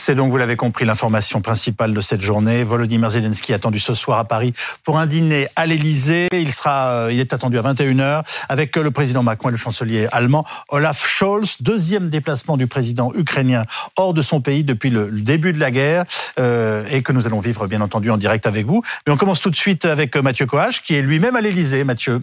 C'est donc, vous l'avez compris, l'information principale de cette journée. Volodymyr Zelensky attendu ce soir à Paris pour un dîner à l'Elysée. Il sera, euh, il est attendu à 21h avec le président Macron et le chancelier allemand Olaf Scholz. Deuxième déplacement du président ukrainien hors de son pays depuis le début de la guerre euh, et que nous allons vivre bien entendu en direct avec vous. Mais on commence tout de suite avec Mathieu Coach qui est lui-même à l'Elysée. Mathieu.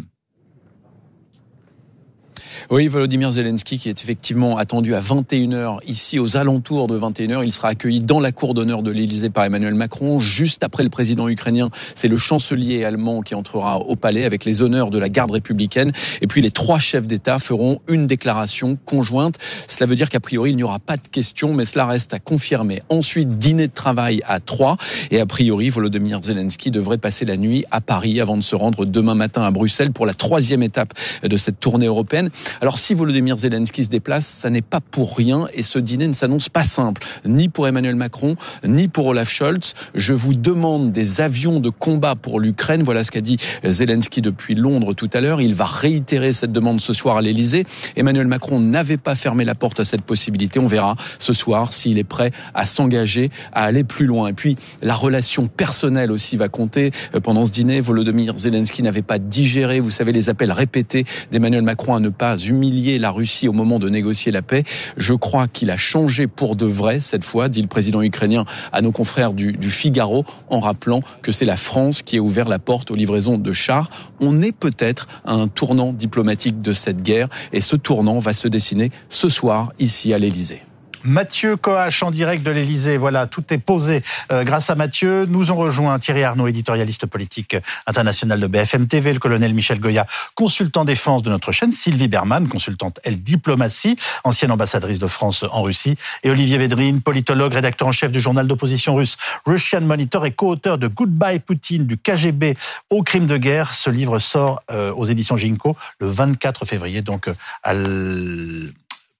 Oui, Volodymyr Zelensky qui est effectivement attendu à 21h ici aux alentours de 21h. Il sera accueilli dans la cour d'honneur de l'Élysée par Emmanuel Macron. Juste après le président ukrainien, c'est le chancelier allemand qui entrera au palais avec les honneurs de la garde républicaine. Et puis les trois chefs d'État feront une déclaration conjointe. Cela veut dire qu'a priori il n'y aura pas de questions, mais cela reste à confirmer. Ensuite, dîner de travail à 3 et a priori Volodymyr Zelensky devrait passer la nuit à Paris avant de se rendre demain matin à Bruxelles pour la troisième étape de cette tournée européenne. Alors si Volodymyr Zelensky se déplace, ça n'est pas pour rien et ce dîner ne s'annonce pas simple, ni pour Emmanuel Macron, ni pour Olaf Scholz. Je vous demande des avions de combat pour l'Ukraine. Voilà ce qu'a dit Zelensky depuis Londres tout à l'heure. Il va réitérer cette demande ce soir à l'Elysée. Emmanuel Macron n'avait pas fermé la porte à cette possibilité. On verra ce soir s'il est prêt à s'engager, à aller plus loin. Et puis la relation personnelle aussi va compter. Pendant ce dîner, Volodymyr Zelensky n'avait pas digéré, vous savez, les appels répétés d'Emmanuel Macron à ne pas humilier la Russie au moment de négocier la paix. Je crois qu'il a changé pour de vrai cette fois, dit le président ukrainien à nos confrères du, du Figaro, en rappelant que c'est la France qui a ouvert la porte aux livraisons de chars. On est peut-être à un tournant diplomatique de cette guerre et ce tournant va se dessiner ce soir ici à l'Élysée. Mathieu Coach en direct de l'Elysée. Voilà, tout est posé euh, grâce à Mathieu. Nous ont rejoint Thierry Arnaud, éditorialiste politique international de BFM TV, le colonel Michel Goya, consultant défense de notre chaîne, Sylvie Berman, consultante Elle Diplomatie, ancienne ambassadrice de France en Russie, et Olivier Védrine, politologue, rédacteur en chef du journal d'opposition russe Russian Monitor et co-auteur de Goodbye Poutine du KGB au crime de guerre. Ce livre sort euh, aux éditions Ginko le 24 février, donc euh, à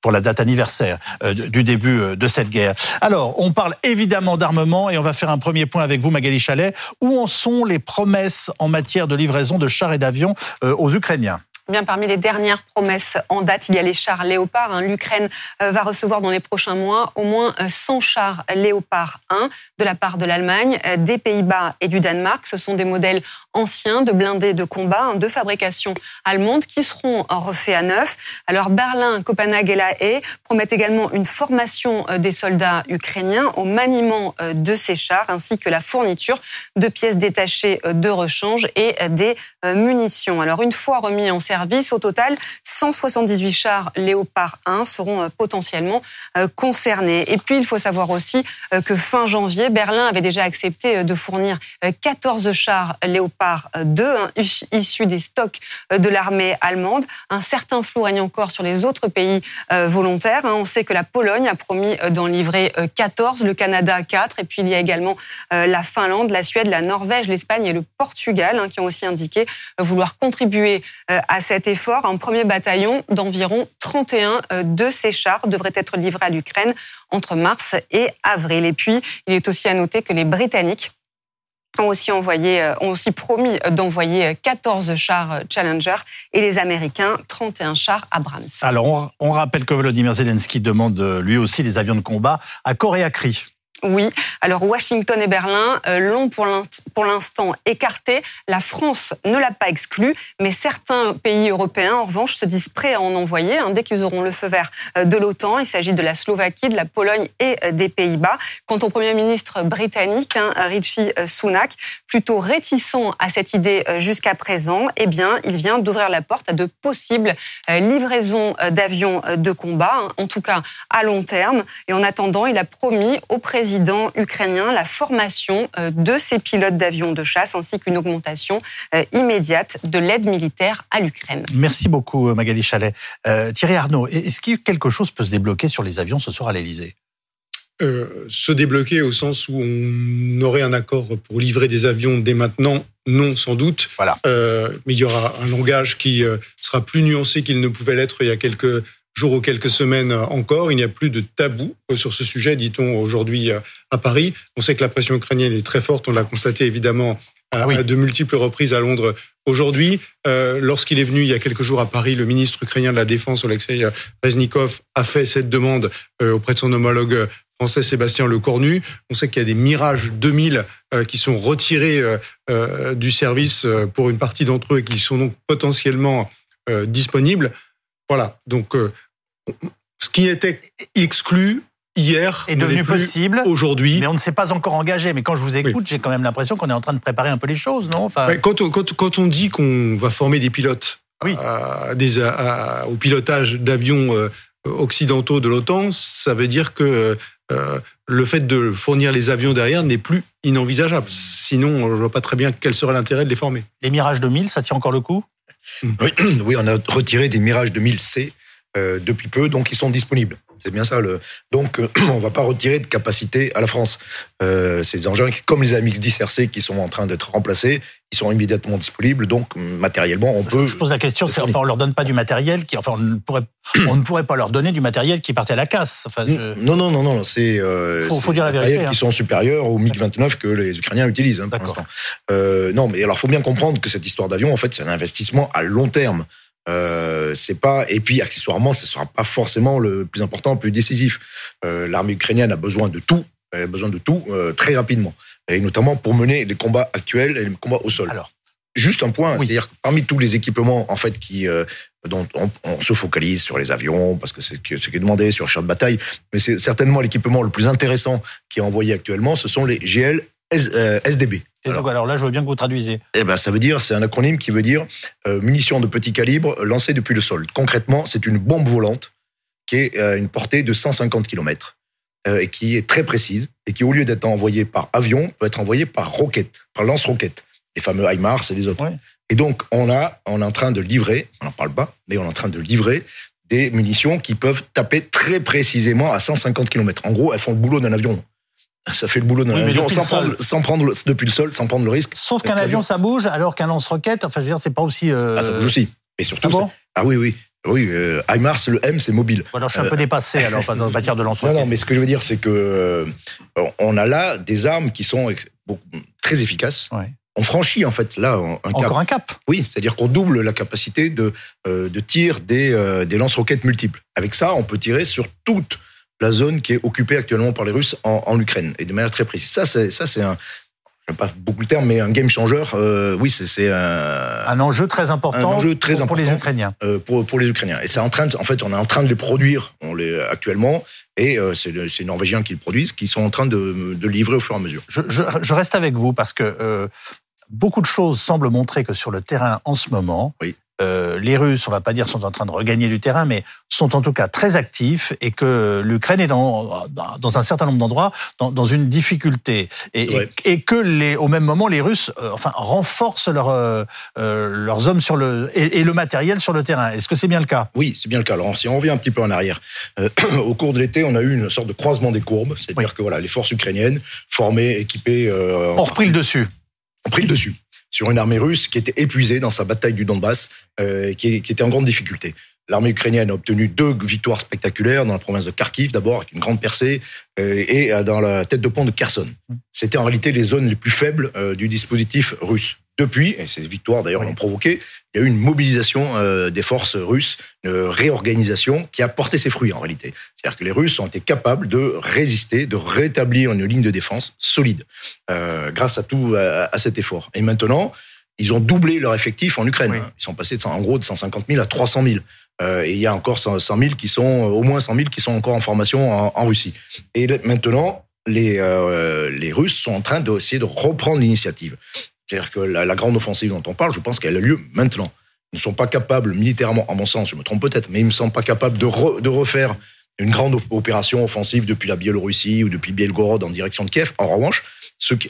pour la date anniversaire euh, du début euh, de cette guerre. Alors, on parle évidemment d'armement et on va faire un premier point avec vous, Magali Chalet. Où en sont les promesses en matière de livraison de chars et d'avions euh, aux Ukrainiens? Bien, parmi les dernières promesses en date, il y a les chars Léopard. Hein. L'Ukraine va recevoir dans les prochains mois au moins 100 chars Léopard 1 de la part de l'Allemagne, des Pays-Bas et du Danemark. Ce sont des modèles anciens de blindés de combat hein, de fabrication allemande qui seront refaits à neuf. Alors Berlin, Copenhague et La Haye promettent également une formation euh, des soldats ukrainiens au maniement euh, de ces chars ainsi que la fourniture de pièces détachées euh, de rechange et des munitions. Alors une fois remis en service, au total, 178 chars Léopard 1 seront potentiellement concernés. Et puis il faut savoir aussi que fin janvier, Berlin avait déjà accepté de fournir 14 chars Léopard deux, hein, issus des stocks euh, de l'armée allemande. Un certain flou règne encore sur les autres pays euh, volontaires. Hein. On sait que la Pologne a promis euh, d'en livrer 14, le Canada 4, et puis il y a également la Finlande, la Suède, la Norvège, l'Espagne et le Portugal hein, qui ont aussi indiqué vouloir contribuer à cet effort. Un premier bataillon d'environ 31 de ces chars devrait être livré à l'Ukraine entre mars et avril. Et puis, il est aussi à noter que les Britanniques ont aussi euh, promis d'envoyer 14 chars euh, Challenger et les Américains 31 chars Abrams. Alors on, rappelle que Volodymyr Zelensky demande euh, lui aussi des avions de combat à corée à cri. Oui. Alors Washington et Berlin euh, l'ont pour l'instant écarté. La France ne l'a pas exclu, mais certains pays européens, en revanche, se disent prêts à en envoyer hein, dès qu'ils auront le feu vert euh, de l'OTAN. Il s'agit de la Slovaquie, de la Pologne et euh, des Pays-Bas. Quant au Premier ministre britannique, hein, Richie Sunak, plutôt réticent à cette idée jusqu'à présent, eh bien, il vient d'ouvrir la porte à de possibles livraisons d'avions de combat, hein, en tout cas à long terme. Et en attendant, il a promis au président président ukrainien la formation euh, de ces pilotes d'avions de chasse ainsi qu'une augmentation euh, immédiate de l'aide militaire à l'Ukraine. Merci beaucoup Magali Chalet. Euh, Thierry Arnaud, est-ce que quelque chose peut se débloquer sur les avions ce soir à l'Elysée se débloquer au sens où on aurait un accord pour livrer des avions dès maintenant, non sans doute. Voilà. mais il y aura un langage qui sera plus nuancé qu'il ne pouvait l'être il y a quelques jours ou quelques semaines encore. Il n'y a plus de tabou euh, sur ce sujet, dit-on aujourd'hui euh, à Paris. On sait que la pression ukrainienne est très forte. On l'a constaté évidemment à, de multiples reprises à Londres aujourd'hui. Euh, lorsqu'il est venu il y a quelques jours à Paris, le ministre ukrainien de la Défense, Alexei Reznikov, a fait cette demande auprès de son homologue français Sébastien Lecornu. On sait qu'il y a des Mirage 2000 qui sont retirés du service pour une partie d'entre eux et qui sont donc potentiellement disponibles. Voilà. Donc, ce qui était exclu hier est devenu possible aujourd'hui. Mais on ne s'est pas encore engagé. Mais quand je vous écoute, j'ai quand même l'impression qu'on est en train de préparer un peu les choses, non? Enfin... quand, on, quand, on dit qu'on va former des pilotes à, des, au pilotage d'avions euh, occidentaux de l'OTAN, ça veut dire que euh, le fait de fournir les avions derrière n'est plus inenvisageable. Sinon, je ne vois pas très bien quel serait l'intérêt de les former. Les Mirage 2000, ça tient encore le coup? oui, on a retiré des Mirage 2000C euh, depuis peu, donc ils sont disponibles. C'est bien ça. Le... Donc, euh, on va pas retirer de capacité à la France. Euh, ces engins, comme les AMX-10 RC qui sont en train d'être remplacés, ils sont immédiatement disponibles. Donc, matériellement, on peut. Je pose la question, c'est enfin, on leur donne pas du matériel qui, enfin, on ne pourrait, on ne pourrait pas leur donner du matériel qui partait à la casse. Enfin, Non, non, non, non. C'est. Euh, faut, dire la vérité. Qui hein. sont supérieurs aux MiG 29 que les Ukrainiens utilisent hein, pour l'instant. Euh, non, mais alors, faut bien comprendre que cette histoire d'avion, en fait, c'est un investissement à long terme. Euh, c'est pas et puis accessoirement, ce sera pas forcément le plus important, le plus décisif. Euh, L'armée ukrainienne a besoin de tout, elle a besoin de tout euh, très rapidement, et notamment pour mener les combats actuels et les combats au sol. Alors, juste un point, c'est-à-dire parmi tous les équipements en fait qui dont on, on, se focalise sur les avions parce que c'est ce qui est demandé sur le champ de bataille, mais c'est certainement l'équipement le plus intéressant qui est envoyé actuellement, ce sont les GL SDB. Alors, là, je veux bien que vous traduisez. Eh ben, ça veut dire, c'est un acronyme qui veut dire euh, munitions de petit calibre lancées depuis le sol. Concrètement, c'est une bombe volante qui est euh, une portée de 150 km euh, et qui est très précise et qui, au lieu d'être envoyée par avion, peut être envoyée par roquette, par lance-roquette, les fameux HIMARS et les autres. Et donc, on a, on est en train de livrer, on n'en parle pas, mais on est en train de livrer des munitions qui peuvent taper très précisément à 150 km. En gros, elles font le boulot d'un avion ça fait le boulot d'un avion sans prendre, sans prendre, depuis le sol, sans prendre le risque. Sauf qu'un avion, ça bouge, alors qu'un lance-roquette, enfin, je veux dire, c'est pas aussi. Euh... Ah, ça bouge aussi. Et surtout, ah, ah oui, oui. Oui, euh, HIMARS, le M, c'est mobile. alors, je suis un peu euh, dépassé, alors, dans matière de lance-roquette. Non, non, mais ce que je veux dire, c'est que euh, on a là des armes qui sont très efficaces. Ouais. On franchit, en fait, là, un cap. Encore un cap. Oui, c'est-à-dire qu'on double la capacité de, euh, de tir des, des lance-roquettes multiples. Avec ça, on peut tirer sur toute la zone qui est occupée actuellement par les Russes en, en Ukraine et de manière très précise. Ça, c'est ça, c'est un j'aime pas beaucoup le terme, mais un game changer. Euh, oui, c'est un, un enjeu très important. Un enjeu très pour, important pour les Ukrainiens. Euh, pour, pour les Ukrainiens. Et c'est en train, de, en fait, on est en train de les produire, on les actuellement, et euh, c'est les Norvégiens qui le produisent, qui sont en train de, de livrer au fur et à mesure. Je, je, je reste avec vous parce que beaucoup de choses semblent montrer que sur le terrain en ce moment, oui. Euh, les Russes, on va pas dire sont en train de regagner du terrain, mais sont en tout cas très actifs et que l'Ukraine est dans, dans un certain nombre d'endroits dans, dans, une difficulté et, et, que les, au même moment les Russes, euh, enfin, renforcent leur, euh, leurs hommes sur le et, le matériel sur le terrain. Est-ce que c'est bien le cas? Oui, c'est bien le cas. Alors, si on revient un petit peu en arrière, au cours de l'été, on a eu une sorte de croisement des courbes, c'est-à-dire que voilà, les forces ukrainiennes formées, équipées, ont repris le dessus. Ont pris le dessus sur une armée russe qui était épuisée dans sa bataille du Donbass, euh, qui, qui, était en grande difficulté. L'armée ukrainienne a obtenu deux victoires spectaculaires dans la province de Kharkiv, d'abord avec une grande percée, euh, et euh, dans la tête de pont de Kherson. C'était en réalité les zones les plus faibles euh, du dispositif russe. Depuis, et ces victoires d'ailleurs l'ont provoqué, il y a eu une mobilisation des forces russes, une réorganisation qui a porté ses fruits en réalité. C'est-à-dire que les Russes ont été capables de résister, de rétablir une ligne de défense solide euh, grâce à tout à, à, cet effort. Et maintenant, ils ont doublé leur effectif en Ukraine. Ils sont passés de, en gros de 150 000 à 300 000. Euh, et il y a encore 100 000 qui sont, au moins 100 000 qui sont encore en formation en, Russie. Et maintenant, les, euh, les Russes sont en train d'essayer de reprendre l'initiative. C'est-à-dire que la, grande offensive dont on parle, je pense qu'elle a lieu maintenant. Ils ne sont pas capables militairement, à mon sens, je me trompe peut-être, mais ils ne sont pas capables de, re, de refaire une grande opération offensive depuis la Biélorussie ou depuis Bielgorod en direction de Kiev. En revanche,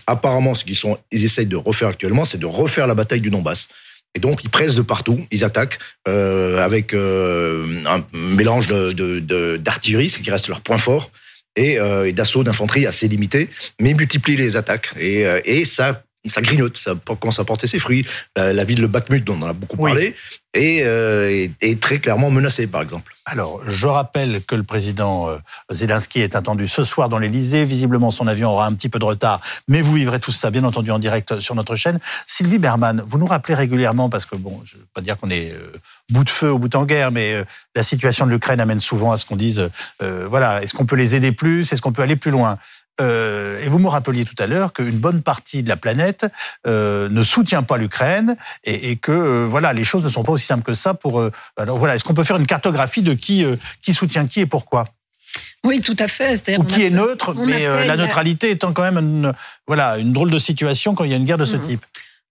apparemment, ce qu'ils essayent de refaire actuellement, c'est de refaire la bataille du Donbass. Et donc, ils pressent de partout, ils attaquent euh, avec euh, un mélange d'artillerie, de, de, ce qui reste leur point fort, et, euh, et d'assaut d'infanterie assez limité, mais multiplient les attaques. Et, euh, et ça ça grignote, ça commence à porter ses fruits. La, ville de Bakhmut, dont on en a beaucoup parlé, euh, est, très clairement menacée, par exemple. Alors, je rappelle que le président euh, Zelensky est attendu ce soir dans l'Elysée. Visiblement, son avion aura un petit peu de retard, mais vous vivrez tout ça, bien entendu, en direct sur notre chaîne. Sylvie Berman, vous nous rappelez régulièrement, parce que, bon, je ne veux pas dire qu'on est euh, bout de feu au bout en guerre, mais la situation de l'Ukraine amène souvent à ce qu'on dise, voilà, est-ce qu'on peut les aider plus? Est-ce qu'on peut aller plus loin? Euh, et vous me rappeliez tout à l'heure qu'une bonne partie de la planète euh, ne soutient pas l'Ukraine et, et, que euh, voilà les choses ne sont pas aussi simples que ça. Pour alors voilà, est-ce qu'on peut faire une cartographie de qui qui soutient qui et pourquoi? Oui, tout à fait. Ou qui est neutre, mais la neutralité étant quand même une, voilà une drôle de situation quand il y a une guerre de ce mmh. type.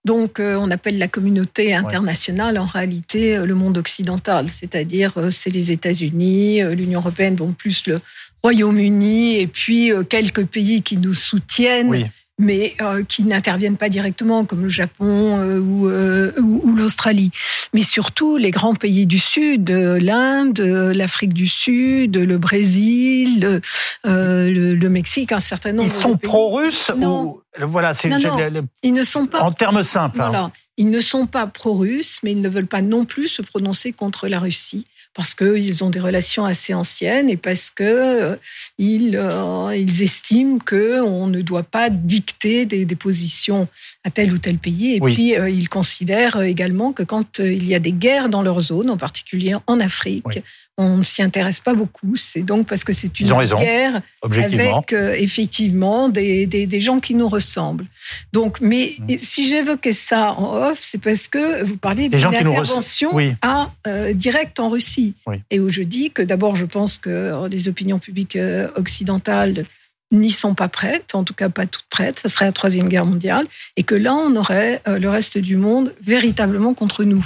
Donc, on appelle la communauté internationale en réalité le monde occidental, c'est-à-dire c'est les États-Unis, l'Union européenne, bon plus le Royaume-Uni et puis euh, quelques pays qui nous soutiennent. mais euh, qui n'interviennent pas directement, comme le Japon euh, ou, l'Australie. Mais surtout les grands pays du Sud, l'Inde, l'Afrique du Sud, le Brésil, le, Mexique, un certain nombre. Ils sont pro-russes ou voilà, c'est ils ne sont pas en termes simples. Hein. Ils ne sont pas pro-russes, mais ils ne veulent pas non plus se prononcer contre la Russie parce qu'ils ont des relations assez anciennes et parce que euh, ils, euh, ils estiment qu'on ne doit pas dicter des, des, positions à tel ou tel pays. Et puis, euh, ils considèrent également que quand il y a des guerres dans leur zone, en particulier en Afrique, on ne s'y intéresse pas beaucoup. C'est donc parce que c'est une guerre avec effectivement des, des, des, gens qui nous ressemblent. Donc, mais mmh. si j'évoquais ça en off, c'est parce que vous parliez d'une intervention à, directe en Russie. Et où je dis que d'abord, je pense que les opinions publiques euh, occidentales n'y sont pas prêtes, en tout cas pas toutes prêtes, ce serait la Troisième Guerre mondiale, et que là, on aurait euh, le reste du monde véritablement contre nous.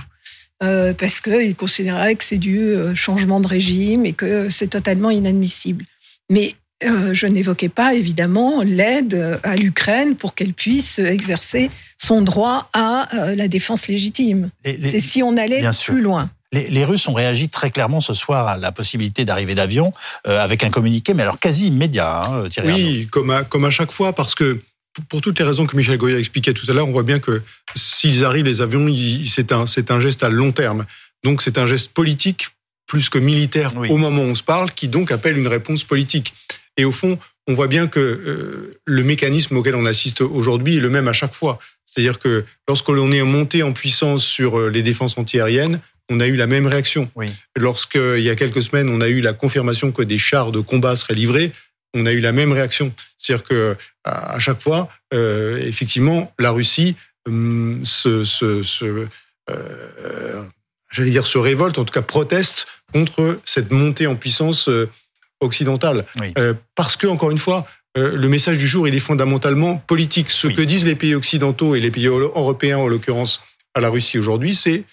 Euh, parce qu'ils considéraient que c'est du changement de régime et que c'est totalement inadmissible. Mais je n'évoquais pas évidemment l'aide à l'Ukraine pour qu'elle puisse exercer son droit à la défense légitime. C'est si on allait plus loin. Les, Russes ont réagi très clairement ce soir à la possibilité d'arrivée d'avions euh, avec un communiqué, mais alors quasi immédiat, hein, Thierry Oui, comme à, comme à chaque fois, parce que pour toutes les raisons que Michel Goya expliquait tout à l'heure, on voit bien que s'ils arrivent, les avions, c'est un, un geste à long terme. Donc c'est un geste politique plus que militaire au moment où on se parle, qui donc appelle une réponse politique. Et au fond, on voit bien que euh, le mécanisme auquel on assiste aujourd'hui est le même à chaque fois. C'est-à-dire que lorsque l'on est monté en puissance sur euh, les défenses antiaériennes, on a eu la même réaction. Oui. Lorsqu'il y a quelques semaines, on a eu la confirmation que des chars de combat seraient livrés, on a eu la même réaction. C'est-à-dire que à chaque fois, euh, effectivement, la Russie hum, se, se, euh, j'allais dire, se révolte, en tout cas proteste contre cette montée en puissance euh, occidentale. parce que, encore une fois, le message du jour, il est fondamentalement politique. Ce que disent les pays occidentaux et les pays européens, en l'occurrence à la Russie aujourd'hui, c'est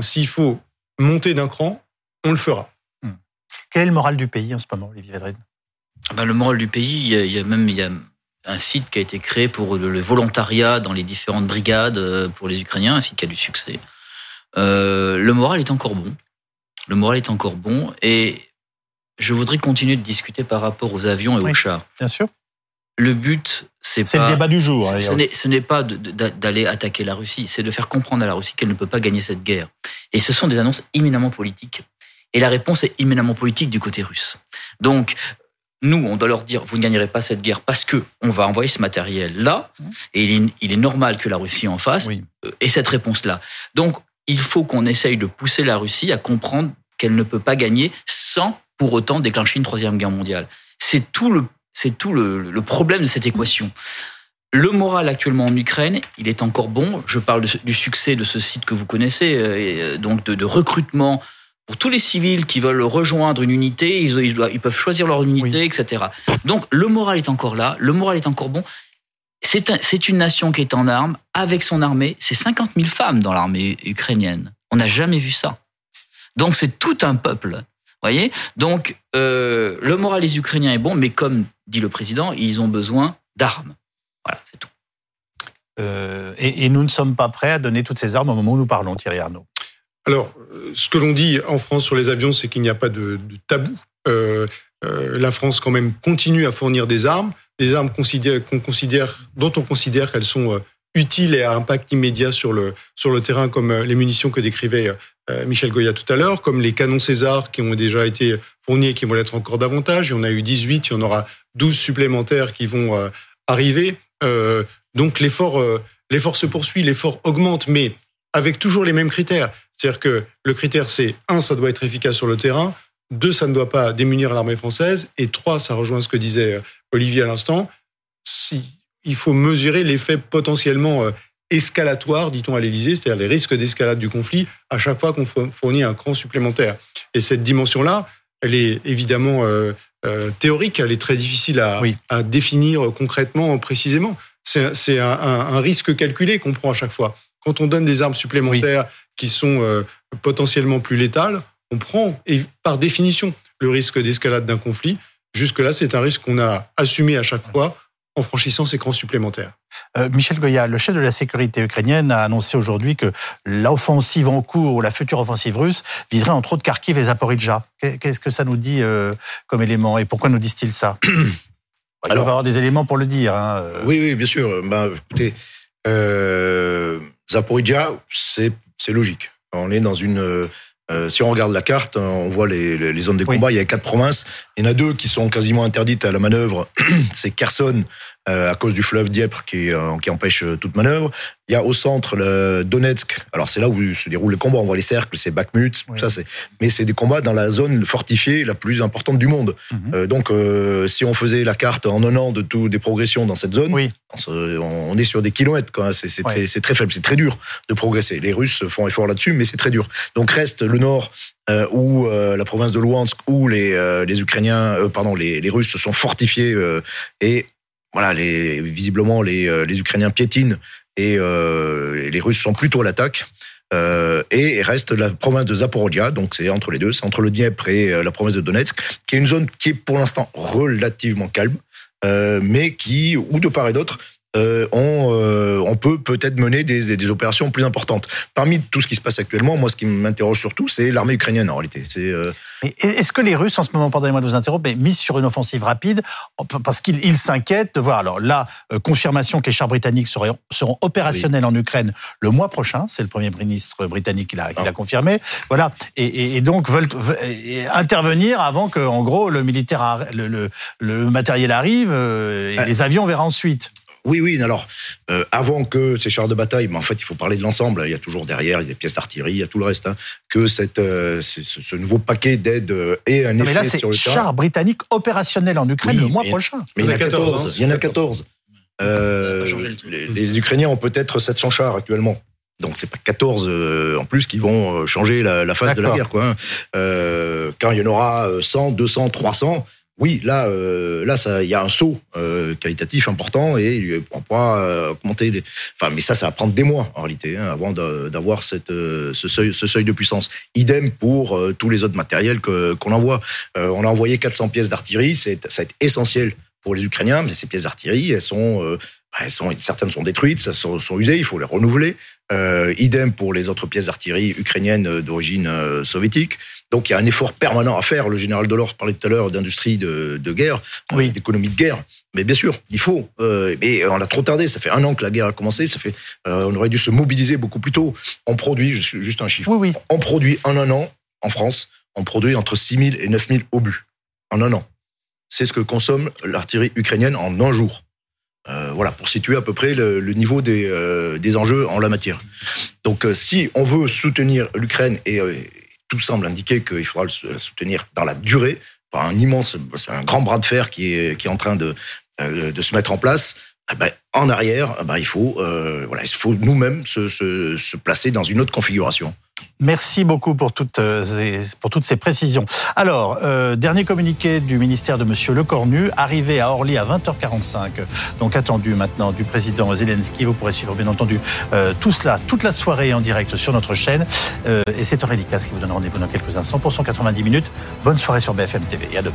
s'il faut monter d'un cran, on le fera. Hmm. Quel est le moral du pays en ce moment, Olivier Vedrine ah ben, Le moral du pays, il y, a, même il y a un site qui a été créé pour le, volontariat dans les différentes brigades euh, pour les Ukrainiens, un site qui a du succès. Euh, le moral est encore bon. Le moral est encore bon. Et je voudrais continuer de discuter par rapport aux avions et aux chars. Bien sûr le but, c'est C'est le débat du jour. Ce n'est pas d'aller attaquer la Russie, c'est de faire comprendre à la Russie qu'elle ne peut pas gagner cette guerre. Et ce sont des annonces éminemment politiques. Et la réponse est éminemment politique du côté russe. Donc, nous, on doit leur dire, vous ne gagnerez pas cette guerre parce que on va envoyer ce matériel-là, et il est, normal que la Russie en fasse, oui. Euh, et cette réponse-là. Donc, il faut qu'on essaye de pousser la Russie à comprendre qu'elle ne peut pas gagner sans pour autant déclencher une troisième guerre mondiale. C'est tout le c'est tout le, problème de cette équation. Le moral actuellement en Ukraine, il est encore bon. Je parle du succès de ce site que vous connaissez, euh, donc de, recrutement pour tous les civils qui veulent rejoindre une unité, ils, peuvent choisir leur unité, etc. Donc le moral est encore là, le moral est encore bon. C'est une nation qui est en armes, avec son armée. C'est 50 000 femmes dans l'armée ukrainienne. On n'a jamais vu ça. Donc c'est tout un peuple voyez? Donc, euh, le moral des Ukrainiens est bon, mais comme dit le président, ils ont besoin d'armes. Voilà, c'est tout. Euh, et, nous ne sommes pas prêts à donner toutes ces armes au moment où nous parlons, Thierry Arnaud. Alors, ce que l'on dit en France sur les avions, c'est qu'il n'y a pas de, tabou. Euh, la France, quand même, continue à fournir des armes, des armes dont on considère qu'elles sont utiles et à impact immédiat sur le, sur le terrain, comme les munitions que décrivait Michel Goya tout à l'heure, comme les canons César qui ont déjà été fournis et qui vont l'être encore davantage. Il y en a eu 18, il y en aura 12 supplémentaires qui vont arriver. donc l'effort, l'effort se poursuit, l'effort augmente, mais avec toujours les mêmes critères. C'est-à-dire que le critère, c'est un, ça doit être efficace sur le terrain. Deux, ça ne doit pas démunir l'armée française. Et trois, ça rejoint ce que disait euh, Olivier à l'instant, si, il faut mesurer l'effet potentiellement euh, escalatoire, dit-on à l'Élysée, c'est-à-dire les risques d'escalade du conflit à chaque fois qu'on fournit un cran supplémentaire. Et cette dimension-là, elle est évidemment euh, théorique, elle est très difficile à, à définir concrètement, précisément. C'est un, un, risque calculé qu'on prend à chaque fois. Quand on donne des armes supplémentaires qui sont potentiellement plus létales, on prend, et par définition, le risque d'escalade d'un conflit. Jusque-là, c'est un risque qu'on a assumé à chaque fois en franchissant ces crans supplémentaires. Euh, Michel Goya, le chef de la sécurité ukrainienne, a annoncé aujourd'hui que l'offensive en cours ou la future offensive russe viserait entre autres Kharkiv et Zaporizhzhia. Qu'est-ce que ça nous dit euh, comme élément et pourquoi nous disent-ils ça? Il va avoir des éléments pour le dire. Hein, euh. Oui, oui, bien sûr. Bah, écoutez, Zaporizhzhia, c'est logique. On est dans une euh, si on regarde la carte, on voit les, les zones de combat. Il y a quatre provinces. Il y en a deux qui sont quasiment interdites à la manœuvre. C'est Kherson euh, à cause du fleuve Dieppe qui, euh, qui empêche toute manœuvre. Il y a au centre le Donetsk. Alors c'est là où se déroulent les combats. On voit les cercles, c'est Bakhmut. Ça c'est. Mais c'est des combats dans la zone fortifiée la plus importante du monde. Mhm. donc si on faisait la carte en un an de tout des progressions dans cette zone, oui. on, est sur des kilomètres. C'est très, très faible, c'est très dur de progresser. Les Russes font effort là-dessus, mais c'est très dur. Donc reste le nord euh, où euh, la province de Luhansk, où les, euh, les Ukrainiens, pardon, les, les, Russes se sont fortifiés et voilà, les, visiblement les, les Ukrainiens piétinent et les Russes sont plutôt à l'attaque. Euh, et reste la province de Zaporizhia, donc c'est entre les deux, c'est entre le Dniepr et la province de Donetsk, qui est une zone qui est pour l'instant relativement calme, euh, mais qui, ou de part et d'autre, euh, on, euh, on, peut peut-être mener des, des, opérations plus importantes. Parmi tout ce qui se passe actuellement, moi, ce qui m'interroge surtout, c'est l'armée ukrainienne en réalité. C'est euh, est-ce que les Russes, en ce moment, pardonnez-moi de vous interrompre, mais misent sur une offensive rapide parce qu'ils s'inquiètent de voir alors la confirmation que les chars britanniques seront, seront opérationnels en Ukraine le mois prochain. C'est le premier ministre britannique qui l'a ah. confirmé. Voilà, et, et, donc veulent, intervenir avant que, en gros, le militaire, le, le, le matériel arrive et les avions verront ensuite. Oui, oui. Alors, euh, avant que ces chars de bataille, mais en fait, il faut parler de l'ensemble. Il y a toujours derrière, il y a des pièces d'artillerie, il y a tout le reste. Hein, que cette, euh, ce, nouveau paquet d'aide euh, ait un effet sur le terrain. chars britanniques opérationnels en Ukraine le mois prochain. Mais il y en a 14. il y en a 14. les, Ukrainiens ont peut-être 700 chars actuellement. Donc c'est pas 14 en plus qui vont changer la, la phase de la guerre. Quoi, hein. quand il y en aura 100, 200, 300, oui, là, euh, là, il y a un saut euh, qualitatif important et on pourra euh, augmenter. Des... Enfin, mais ça, ça va prendre des mois en réalité hein, avant d'avoir cette ce seuil, ce seuil de puissance. Idem pour tous les autres matériels qu'on envoie. on a envoyé 400 pièces d'artillerie, c'est ça va être essentiel pour les Ukrainiens. Mais ces pièces d'artillerie, elles sont elles sont, certaines sont détruites, ça sont, sont usées, il faut les renouveler. Euh, idem pour les autres pièces d'artillerie ukrainiennes d'origine euh, soviétique. Donc il y a un effort permanent à faire. Le général Delors parlait tout à l'heure d'industrie de, de, guerre, oui. d'économie de guerre. Mais bien sûr, il faut. Euh, mais on a trop tardé. Ça fait un an que la guerre a commencé. Ça fait, on aurait dû se mobiliser beaucoup plus tôt. On produit, juste un chiffre. Oui, oui. On produit en un an en France, on produit entre 6 000 et 9 000 obus en un an. C'est ce que consomme l'artillerie ukrainienne en un jour. Euh, voilà, pour situer à peu près le, niveau des, euh, des, enjeux en la matière. Donc, euh, si on veut soutenir l'Ukraine, et tout semble indiquer qu'il faudra la soutenir dans la durée, par un immense, un grand bras de fer qui est, qui est en train de, de se mettre en place, eh ben, en arrière, eh ben, il faut, voilà, il faut nous-mêmes se, placer dans une autre configuration. Merci beaucoup pour toutes, euh, pour toutes ces précisions. Alors, euh, dernier communiqué du ministère de Monsieur Lecornu, arrivé à Orly à 20h45, donc attendu maintenant du président Zelensky. Vous pourrez suivre bien entendu euh, tout cela, toute la soirée en direct sur notre chaîne. et c'est Aurélie qui vous donne rendez-vous dans quelques instants pour 190 minutes. Bonne soirée sur BFM TV et à demain.